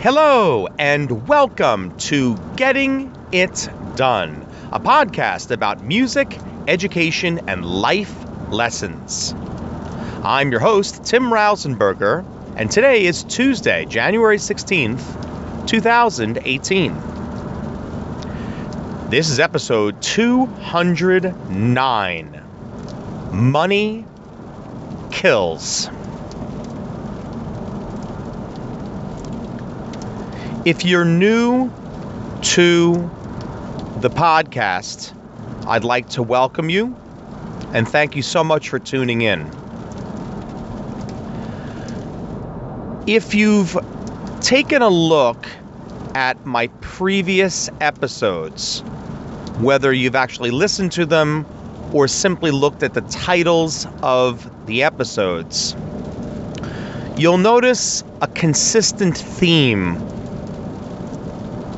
Hello, and welcome to Getting It Done, a podcast about music, education, and life lessons. I'm your host, Tim Rausenberger, and today is Tuesday, January 16th, 2018. This is episode 209 Money Kills. If you're new to the podcast, I'd like to welcome you and thank you so much for tuning in. If you've taken a look at my previous episodes, whether you've actually listened to them or simply looked at the titles of the episodes, you'll notice a consistent theme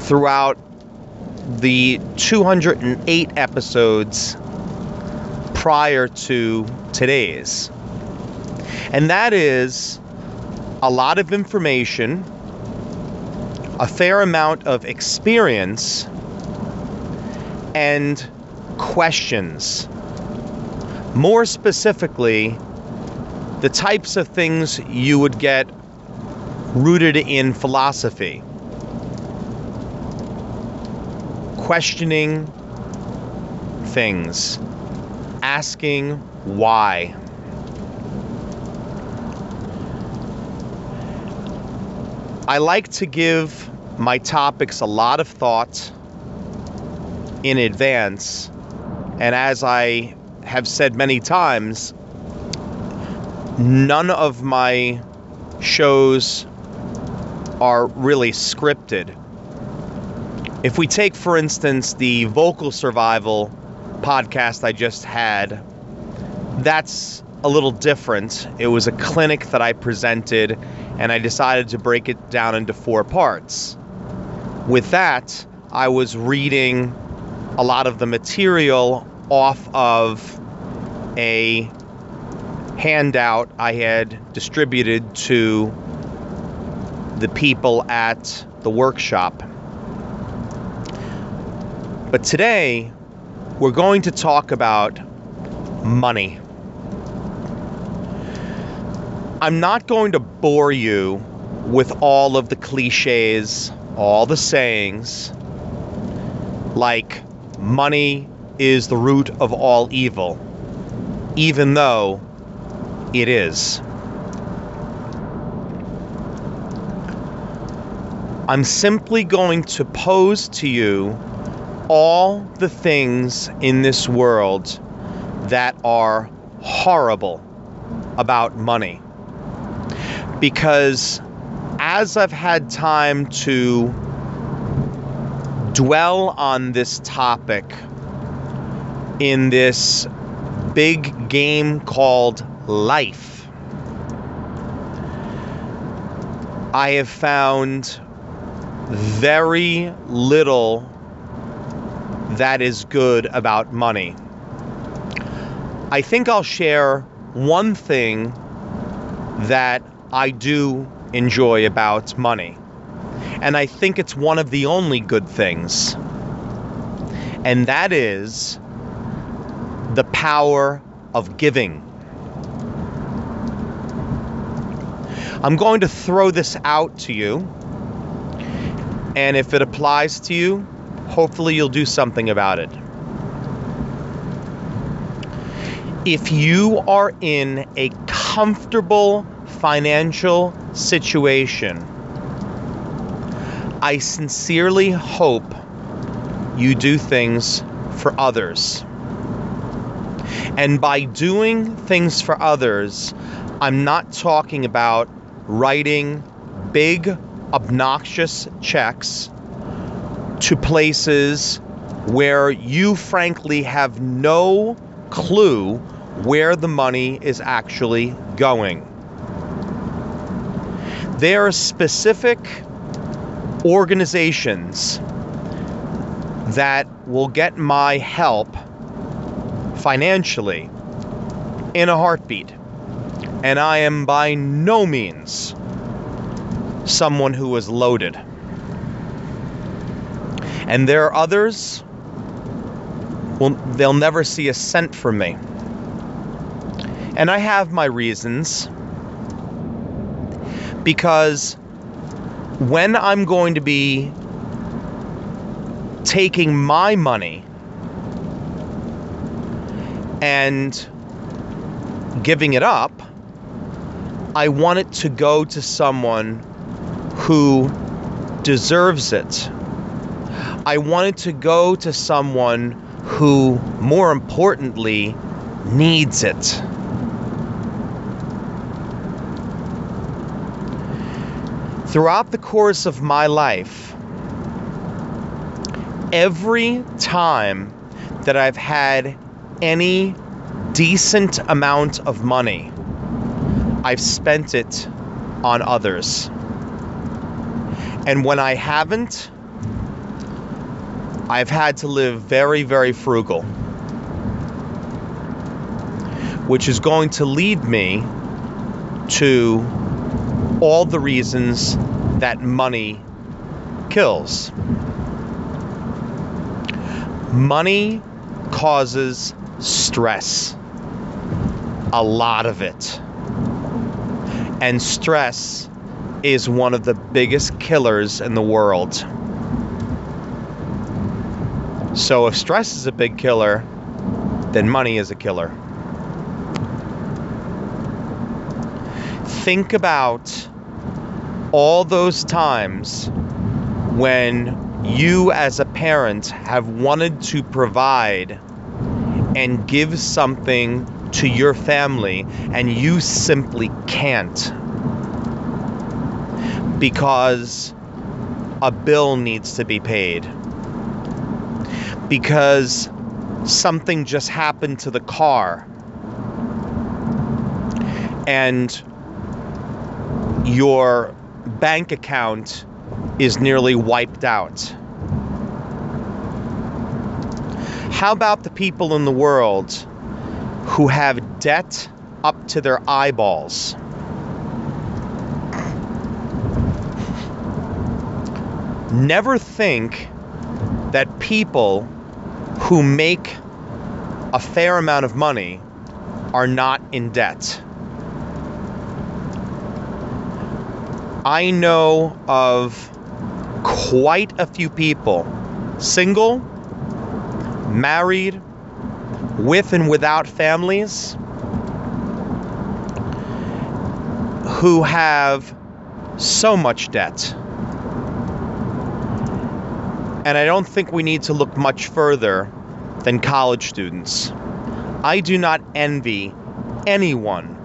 throughout the 208 episodes prior to today's. And that is a lot of information, a fair amount of experience, and questions. More specifically, the types of things you would get rooted in philosophy. Questioning things, asking why. I like to give my topics a lot of thought in advance, and as I have said many times, none of my shows are really scripted. If we take, for instance, the vocal survival podcast I just had, that's a little different. It was a clinic that I presented, and I decided to break it down into four parts. With that, I was reading a lot of the material off of a handout I had distributed to the people at the workshop. But today, we're going to talk about money. I'm not going to bore you with all of the cliches, all the sayings, like money is the root of all evil, even though it is. I'm simply going to pose to you all the things in this world that are horrible about money. Because as I've had time to dwell on this topic in this big game called life, I have found very little that is good about money. I think I'll share one thing that I do enjoy about money. And I think it's one of the only good things. And that is the power of giving. I'm going to throw this out to you. And if it applies to you, hopefully you'll do something about it. If you are in a comfortable financial situation, I sincerely hope you do things for others. And by doing things for others, I'm not talking about writing big, obnoxious checks to places where you frankly have no clue where the money is actually going. There are specific organizations that will get my help financially in a heartbeat. And I am by no means someone who is loaded. And there are others, well, they'll never see a cent from me. And I have my reasons because when I'm going to be taking my money and giving it up, I want it to go to someone who deserves it. I wanted to go to someone who, more importantly, needs it. Throughout the course of my life, every time that I've had any decent amount of money, I've spent it on others. And when I haven't, I've had to live very, very frugal, which is going to lead me to all the reasons that money kills. Money causes stress, a lot of it. And stress is one of the biggest killers in the world. So if stress is a big killer, then money is a killer. Think about all those times when you, as a parent, have wanted to provide and give something to your family and you simply can't because a bill needs to be paid because something just happened to the car and your bank account is nearly wiped out. How about the people in the world who have debt up to their eyeballs? Never think that people who make a fair amount of money are not in debt. I know of quite a few people, single, married, with and without families, who have so much debt. And I don't think we need to look much further than college students. I do not envy anyone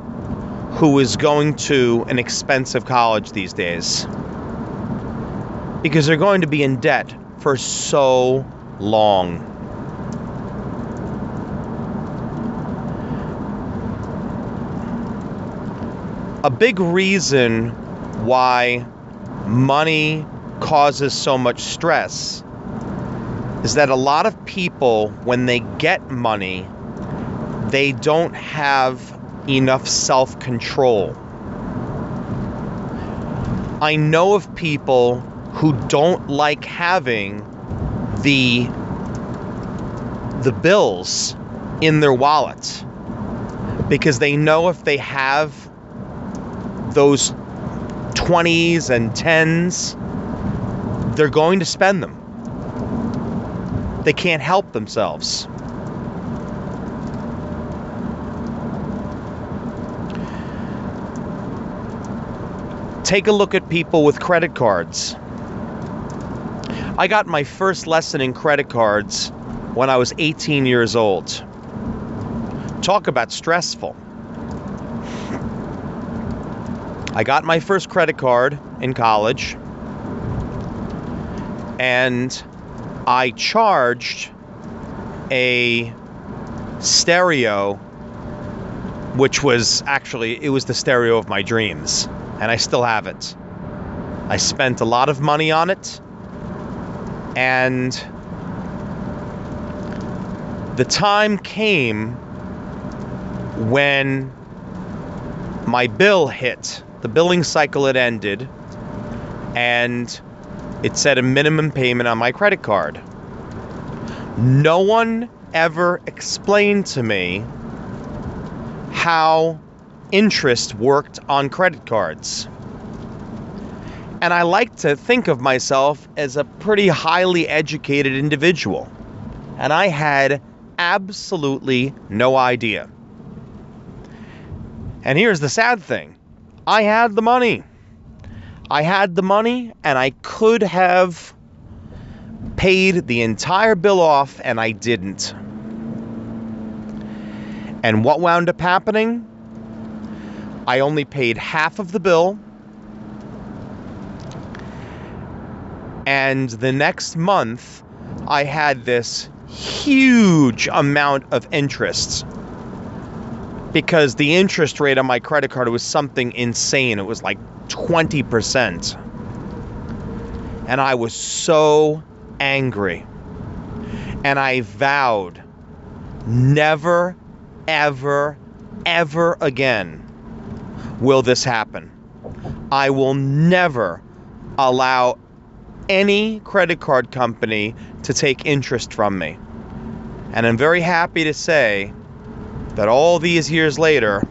who is going to an expensive college these days because they're going to be in debt for so long. A big reason why money causes so much stress is that a lot of people, when they get money, they don't have enough self control. I know of people who don't like having the the bills in their wallet because they know if they have those 20s and 10s they're going to spend them. They can't help themselves. Take a look at people with credit cards. I got my first lesson in credit cards when I was 18 years old. Talk about stressful. I got my first credit card in college and I charged a stereo which was actually it was the stereo of my dreams and I still have it. I spent a lot of money on it, and the time came when my bill hit. The billing cycle had ended, and it said a minimum payment on my credit card. No one ever explained to me how interest worked on credit cards. And I like to think of myself as a pretty highly educated individual. And I had absolutely no idea. And here's the sad thing I had the money. I had the money, and I could have paid the entire bill off, and I didn't. And what wound up happening? I only paid half of the bill. And the next month, I had this huge amount of interest because the interest rate on my credit card was something insane. It was like 20%. And I was so angry. And I vowed never, ever, ever again will this happen. I will never allow any credit card company to take interest from me. And I'm very happy to say that all these years later,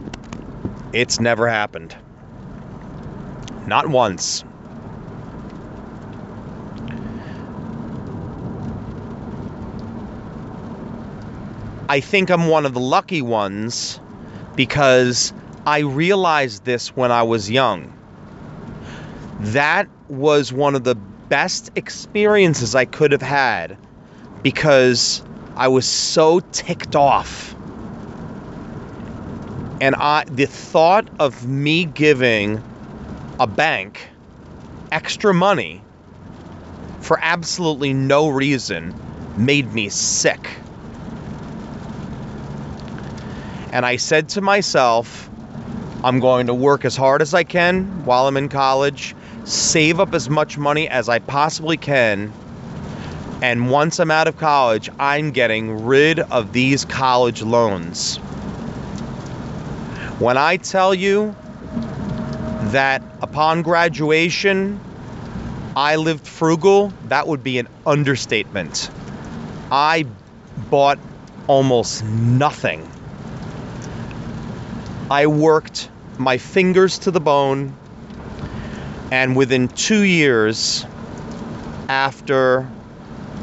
it's never happened. Not once. I think I'm one of the lucky ones because I realized this when I was young. That was one of the best experiences I could have had because I was so ticked off. And I the thought of me giving a bank extra money for absolutely no reason made me sick. And I said to myself, I'm going to work as hard as I can while I'm in college, save up as much money as I possibly can. And once I'm out of college, I'm getting rid of these college loans. When I tell you that upon graduation, I lived frugal, that would be an understatement. I bought almost nothing. I worked my fingers to the bone, and within two years after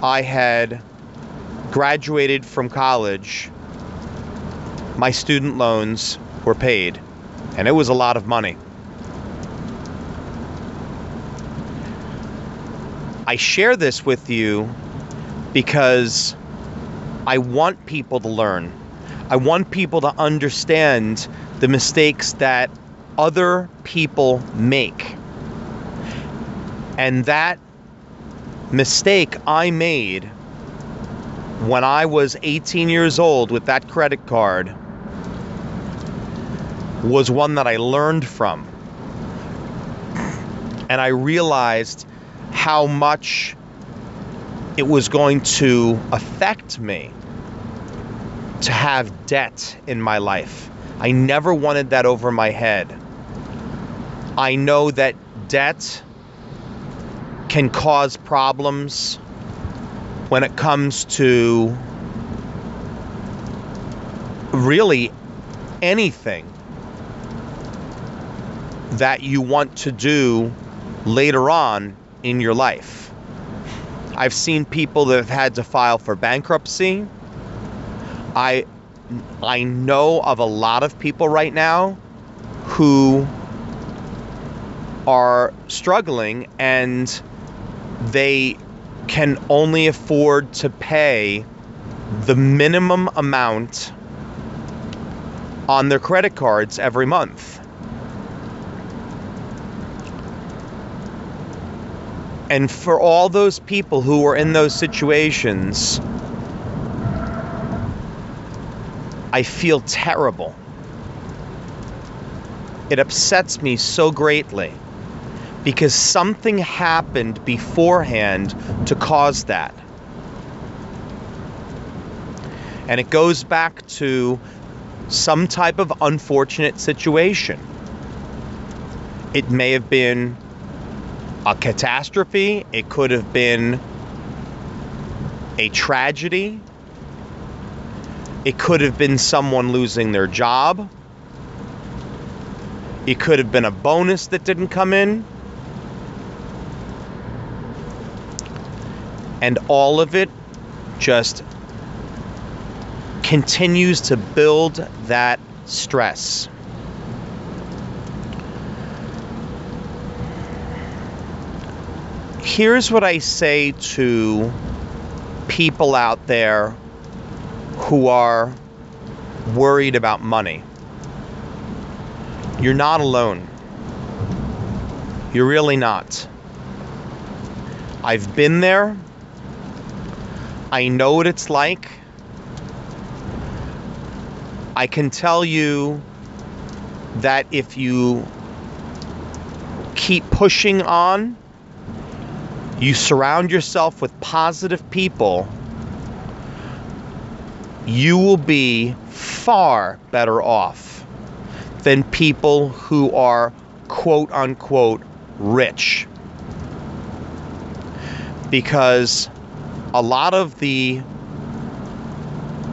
I had graduated from college, my student loans were paid, and it was a lot of money. I share this with you because I want people to learn. I want people to understand the mistakes that other people make. And that mistake I made when I was 18 years old with that credit card was one that I learned from. And I realized how much it was going to affect me to have debt in my life. I never wanted that over my head. I know that debt can cause problems when it comes to really anything that you want to do later on in your life. I've seen people that have had to file for bankruptcy. I I know of a lot of people right now who are struggling and they can only afford to pay the minimum amount on their credit cards every month. And for all those people who are in those situations, I feel terrible. It upsets me so greatly because something happened beforehand to cause that. And it goes back to some type of unfortunate situation. It may have been a catastrophe, it could have been a tragedy, it could have been someone losing their job, it could have been a bonus that didn't come in. And all of it just continues to build that stress. Here's what I say to people out there who are worried about money. You're not alone. You're really not. I've been there. I know what it's like. I can tell you that if you keep pushing on, you surround yourself with positive people, you will be far better off than people who are quote unquote rich. Because a lot of the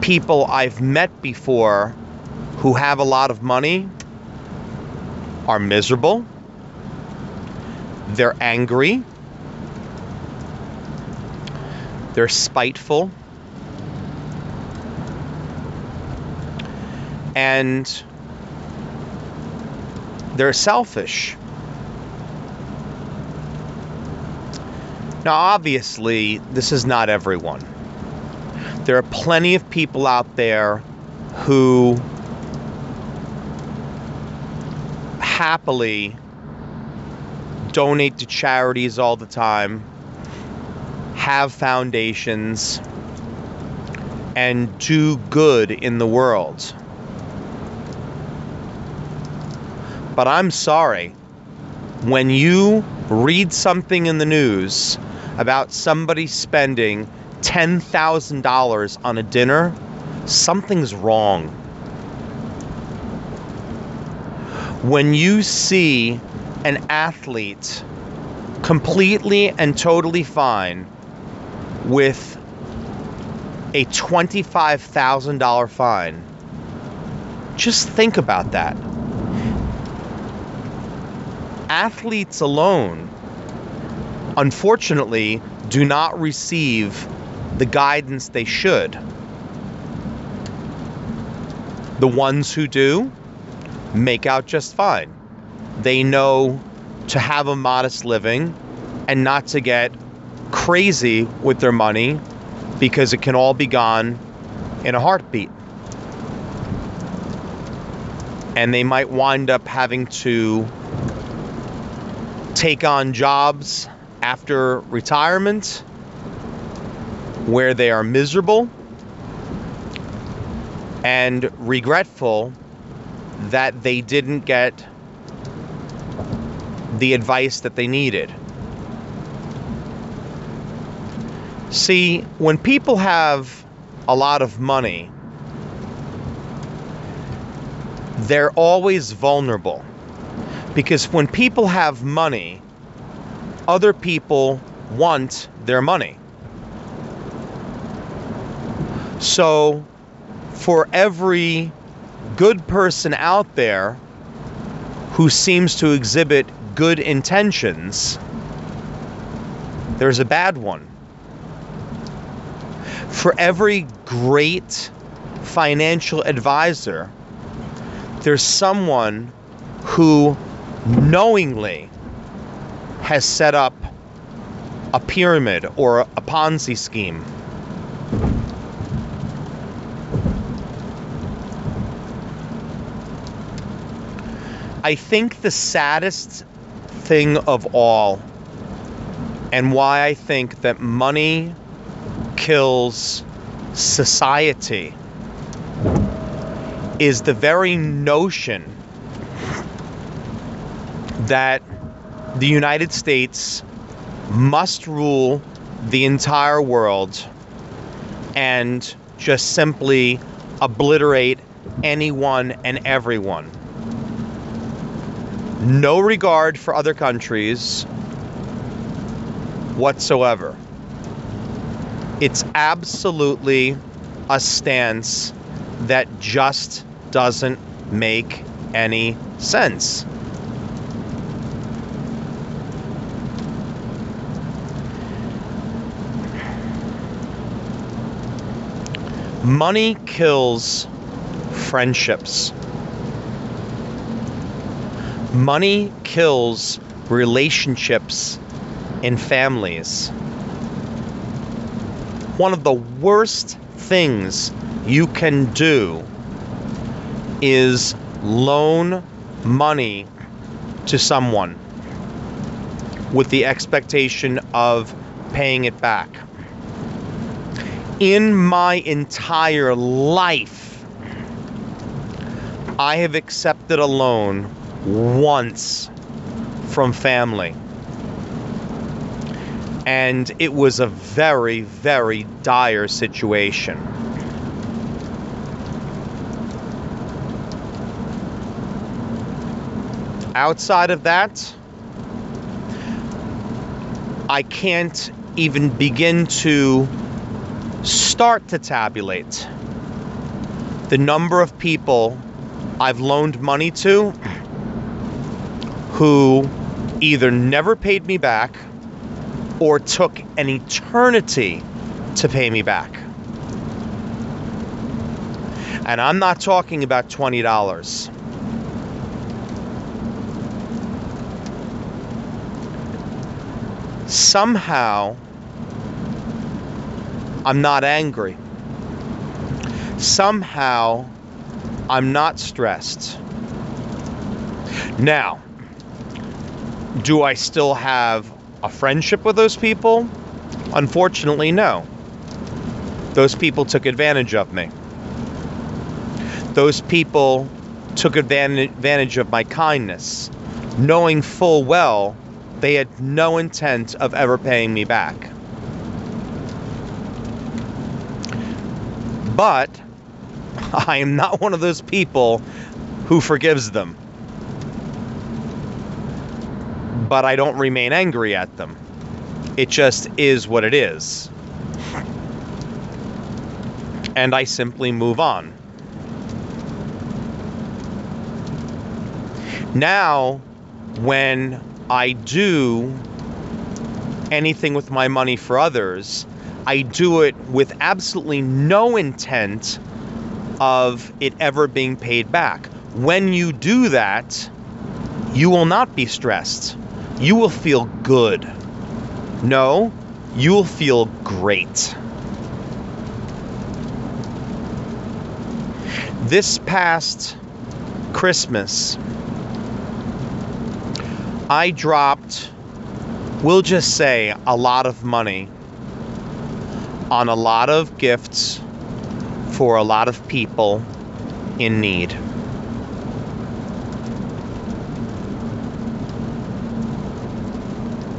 people I've met before who have a lot of money are miserable, they're angry, they're spiteful, and they're selfish. Now, obviously, this is not everyone. There are plenty of people out there who happily donate to charities all the time, have foundations, and do good in the world. But I'm sorry, when you read something in the news about somebody spending $10,000 on a dinner, something's wrong. When you see an athlete completely and totally fine with a $25,000 fine, just think about that. Athletes alone, unfortunately, do not receive the guidance they should. The ones who do make out just fine. They know to have a modest living and not to get crazy with their money because it can all be gone in a heartbeat. And they might wind up having to take on jobs after retirement where they are miserable and regretful that they didn't get the advice that they needed. See, when people have a lot of money, they're always vulnerable. Because when people have money, other people want their money. So, for every good person out there who seems to exhibit good intentions, there's a bad one. For every great financial advisor, there's someone who knowingly has set up a pyramid or a Ponzi scheme. I think the saddest thing of all, and why I think that money kills society, is the very notion that the United States must rule the entire world and just simply obliterate anyone and everyone. No regard for other countries, whatsoever. It's absolutely a stance that just doesn't make any sense. Money kills friendships. Money kills relationships in families. One of the worst things you can do is loan money to someone with the expectation of paying it back. In my entire life, I have accepted a loan once from family. And it was a very, very dire situation. Outside of that, I can't even begin to start to tabulate the number of people I've loaned money to who either never paid me back or took an eternity to pay me back. And I'm not talking about $20. Somehow, I'm not angry. Somehow, I'm not stressed. Now, do I still have a friendship with those people? Unfortunately, no. Those people took advantage of me. Those people took advantage of my kindness, knowing full well they had no intent of ever paying me back. But I am not one of those people who forgives them. But I don't remain angry at them. It just is what it is. And I simply move on. Now, when I do anything with my money for others, I do it with absolutely no intent of it ever being paid back. When you do that, you will not be stressed. You will feel good. No, you will feel great. This past Christmas, I dropped, we'll just say, a lot of money on a lot of gifts for a lot of people in need.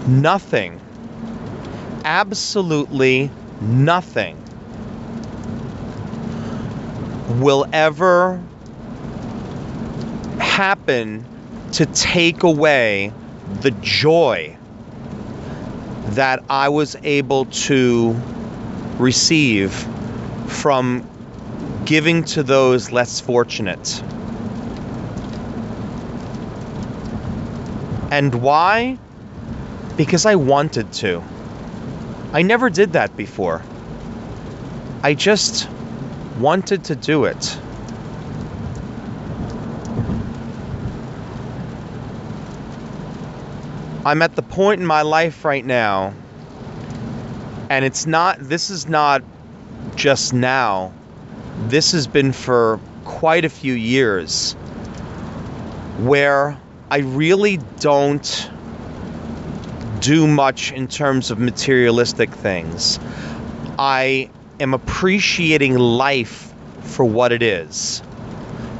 Nothing, absolutely nothing, will ever happen to take away the joy that I was able to receive from giving to those less fortunate. And why? Because I wanted to. I never did that before. I just wanted to do it. I'm at the point in my life right now, and it's not, this is not just now, this has been for quite a few years, where I really don't do much in terms of materialistic things. I am appreciating life for what it is.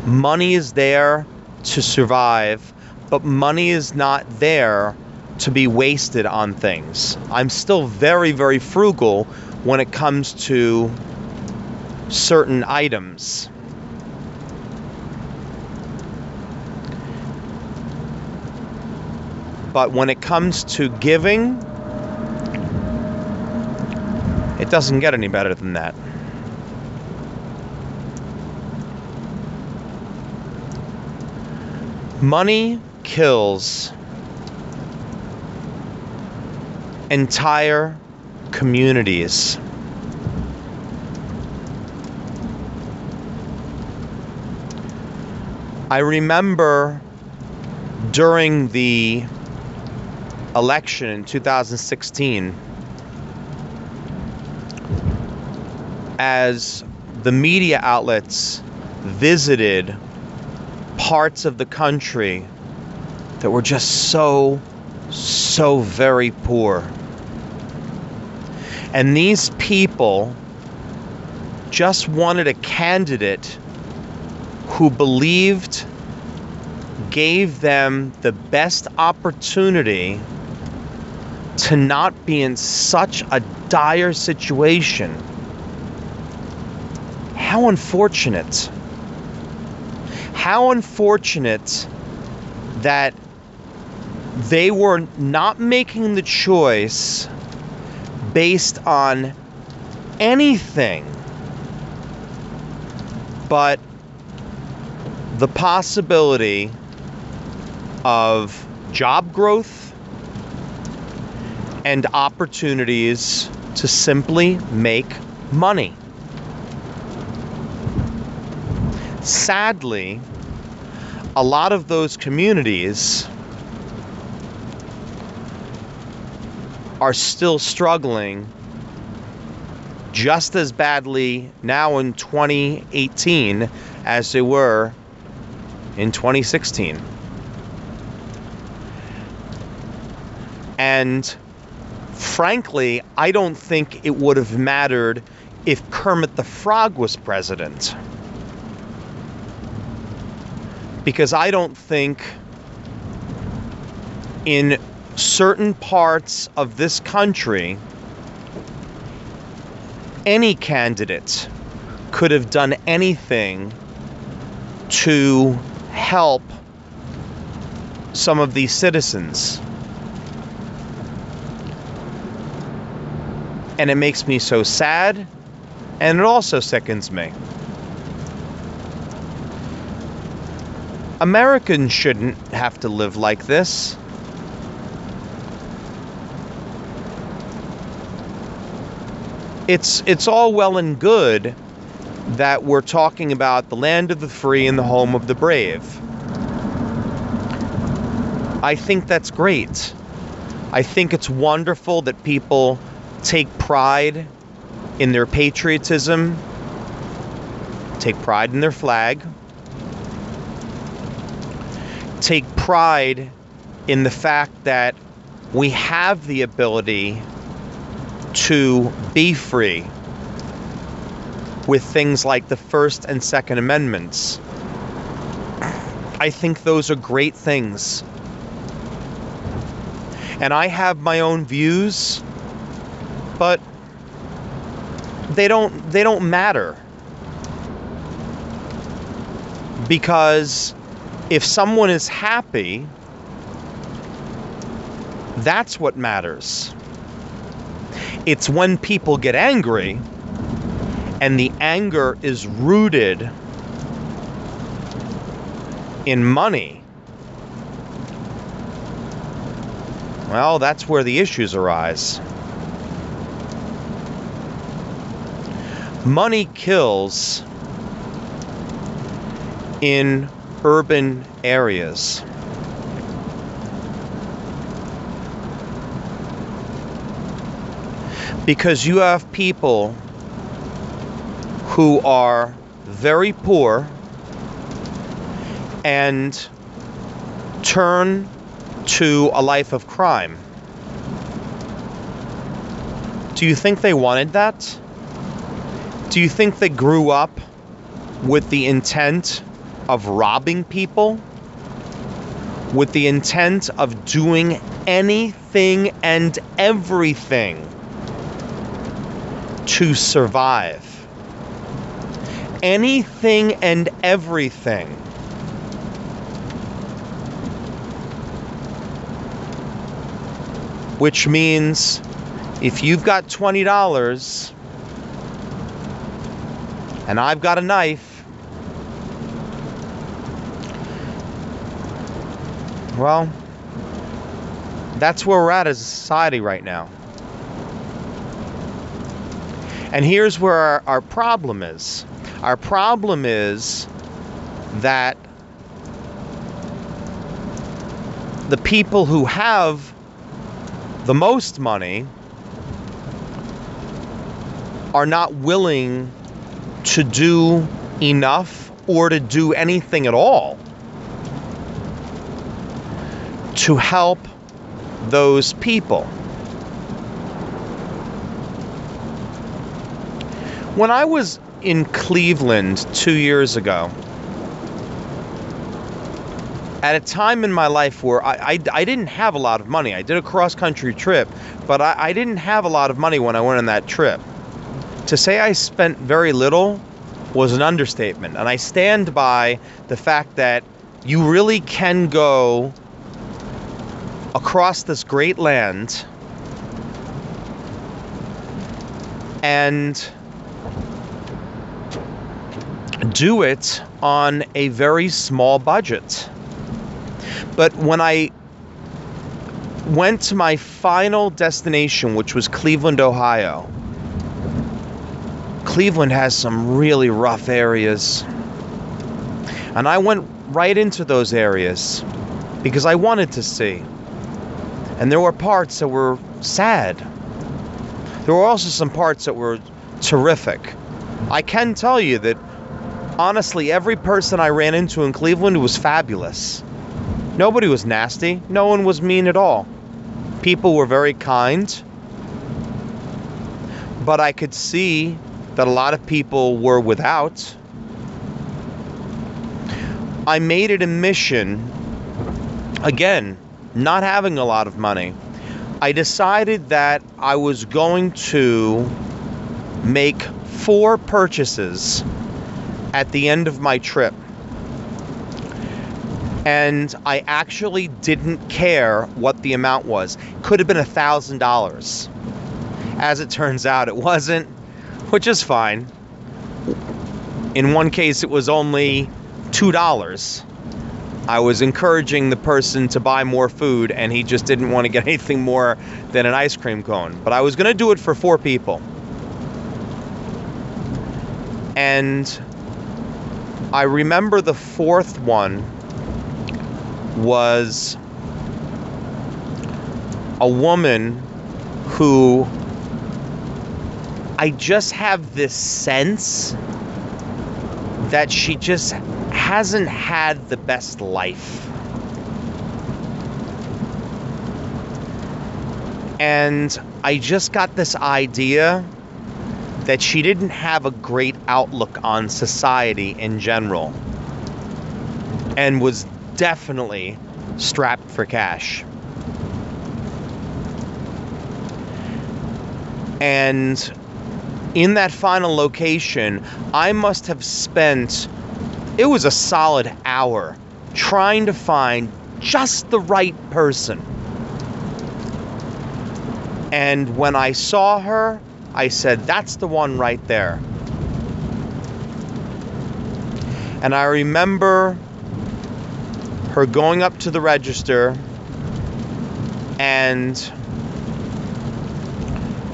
Money is there to survive, but money is not there to be wasted on things. I'm still very, very frugal when it comes to certain items. But when it comes to giving, It doesn't get any better than that. Money kills entire communities. I remember during the election in 2016 as the media outlets visited parts of the country that were just so, so very poor. And these people just wanted a candidate who believed gave them the best opportunity to not be in such a dire situation. How unfortunate. How unfortunate that they were not making the choice based on anything but the possibility of job growth and opportunities to simply make money. Sadly, a lot of those communities are still struggling just as badly now in 2018 as they were in 2016. And frankly, I don't think it would have mattered if Kermit the Frog was president. Because I don't think in certain parts of this country, any candidate could have done anything to help some of these citizens. And it makes me so sad, and it also sickens me. Americans shouldn't have to live like this. It's it's all well and good that we're talking about the land of the free and the home of the brave. I think that's great. I think it's wonderful that people take pride in their patriotism, take pride in their flag, take pride in the fact that we have the ability to be free with things like the First and Second Amendments. I think those are great things. And I have my own views, but they don't they don't matter. Because if someone is happy, that's what matters. It's when people get angry and the anger is rooted in money, well, that's where the issues arise. Money kills in urban areas. Because you have people who are very poor and turn to a life of crime. Do you think they wanted that? Do you think they grew up with the intent of robbing people? With the intent of doing anything and everything to survive? anything and everything. Which means if you've got $20 and I've got a knife, well, that's where we're at as a society right now. And here's where our, our problem is our problem is that the people who have the most money are not willing to do enough or to do anything at all to help those people. When I was in Cleveland two years ago, at a time in my life where I, I, I, didn't have a lot of money. I did a cross country trip, but I, I didn't have a lot of money when I went on that trip. To say I spent very little was an understatement. And I stand by the fact that you really can go across this great land and do it on a very small budget. But when I went to my final destination, which was Cleveland, Ohio, Cleveland has some really rough areas. And I went right into those areas because I wanted to see. And there were parts that were sad. There were also some parts that were terrific. I can tell you that honestly, every person I ran into in Cleveland was fabulous. Nobody was nasty, no one was mean at all. People were very kind. But I could see that a lot of people were without. I made it a mission, again, not having a lot of money. I decided that I was going to make four purchases at the end of my trip. And I actually didn't care what the amount was. Could have been a thousand dollars. As it turns out, it wasn't, which is fine. In one case, it was only two dollars. I was encouraging the person to buy more food, and he just didn't want to get anything more than an ice cream cone. But I was going to do it for four people. And I remember the fourth one was a woman who I just have this sense that she just hasn't had the best life. And I just got this idea that she didn't have a great outlook on society in general and was definitely strapped for cash. And in that final location, I must have spent, it was a solid hour trying to find just the right person. And when I saw her, I said, That's the one right there. And I remember her going up to the register and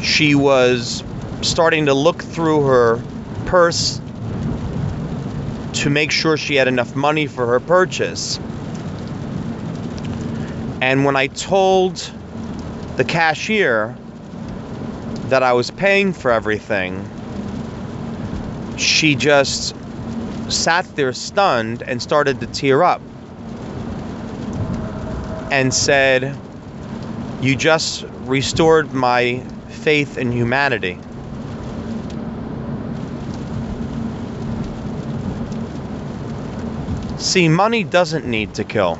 she was starting to look through her purse to make sure she had enough money for her purchase. And when I told the cashier that I was paying for everything, she just sat there stunned and started to tear up and said, You just restored my faith in humanity. See, money doesn't need to kill.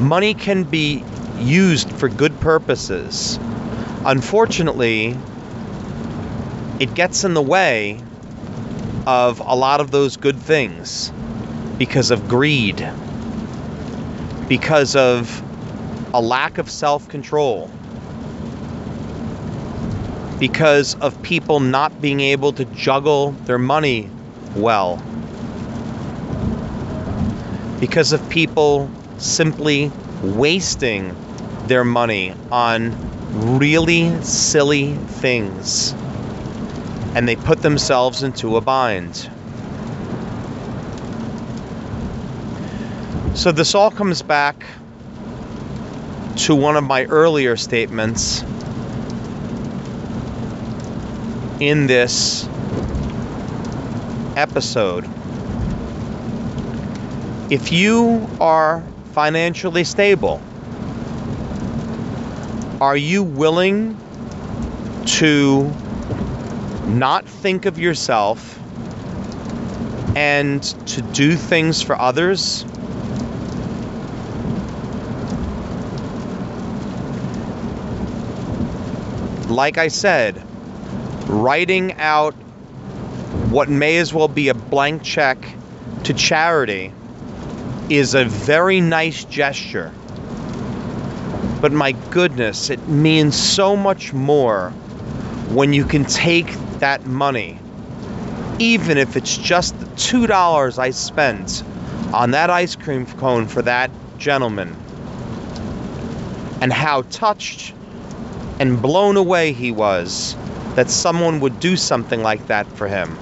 Money can be used for good purposes. Unfortunately, it gets in the way of a lot of those good things because of greed, because of a lack of self control because of people not being able to juggle their money well, because of people simply wasting their money on really silly things and they put themselves into a bind. So, this all comes back to one of my earlier statements in this episode. If you are financially stable, are you willing to not think of yourself and to do things for others? Like I said, writing out what may as well be a blank check to charity is a very nice gesture. But my goodness, it means so much more when you can take that money, even if it's just the $2 I spent on that ice cream cone for that gentleman, and how touched and blown away he was that someone would do something like that for him.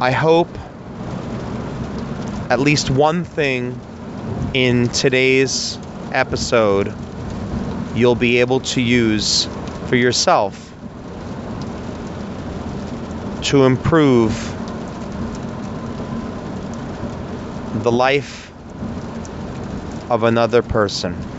I hope at least one thing in today's episode you'll be able to use for yourself to improve the life of another person.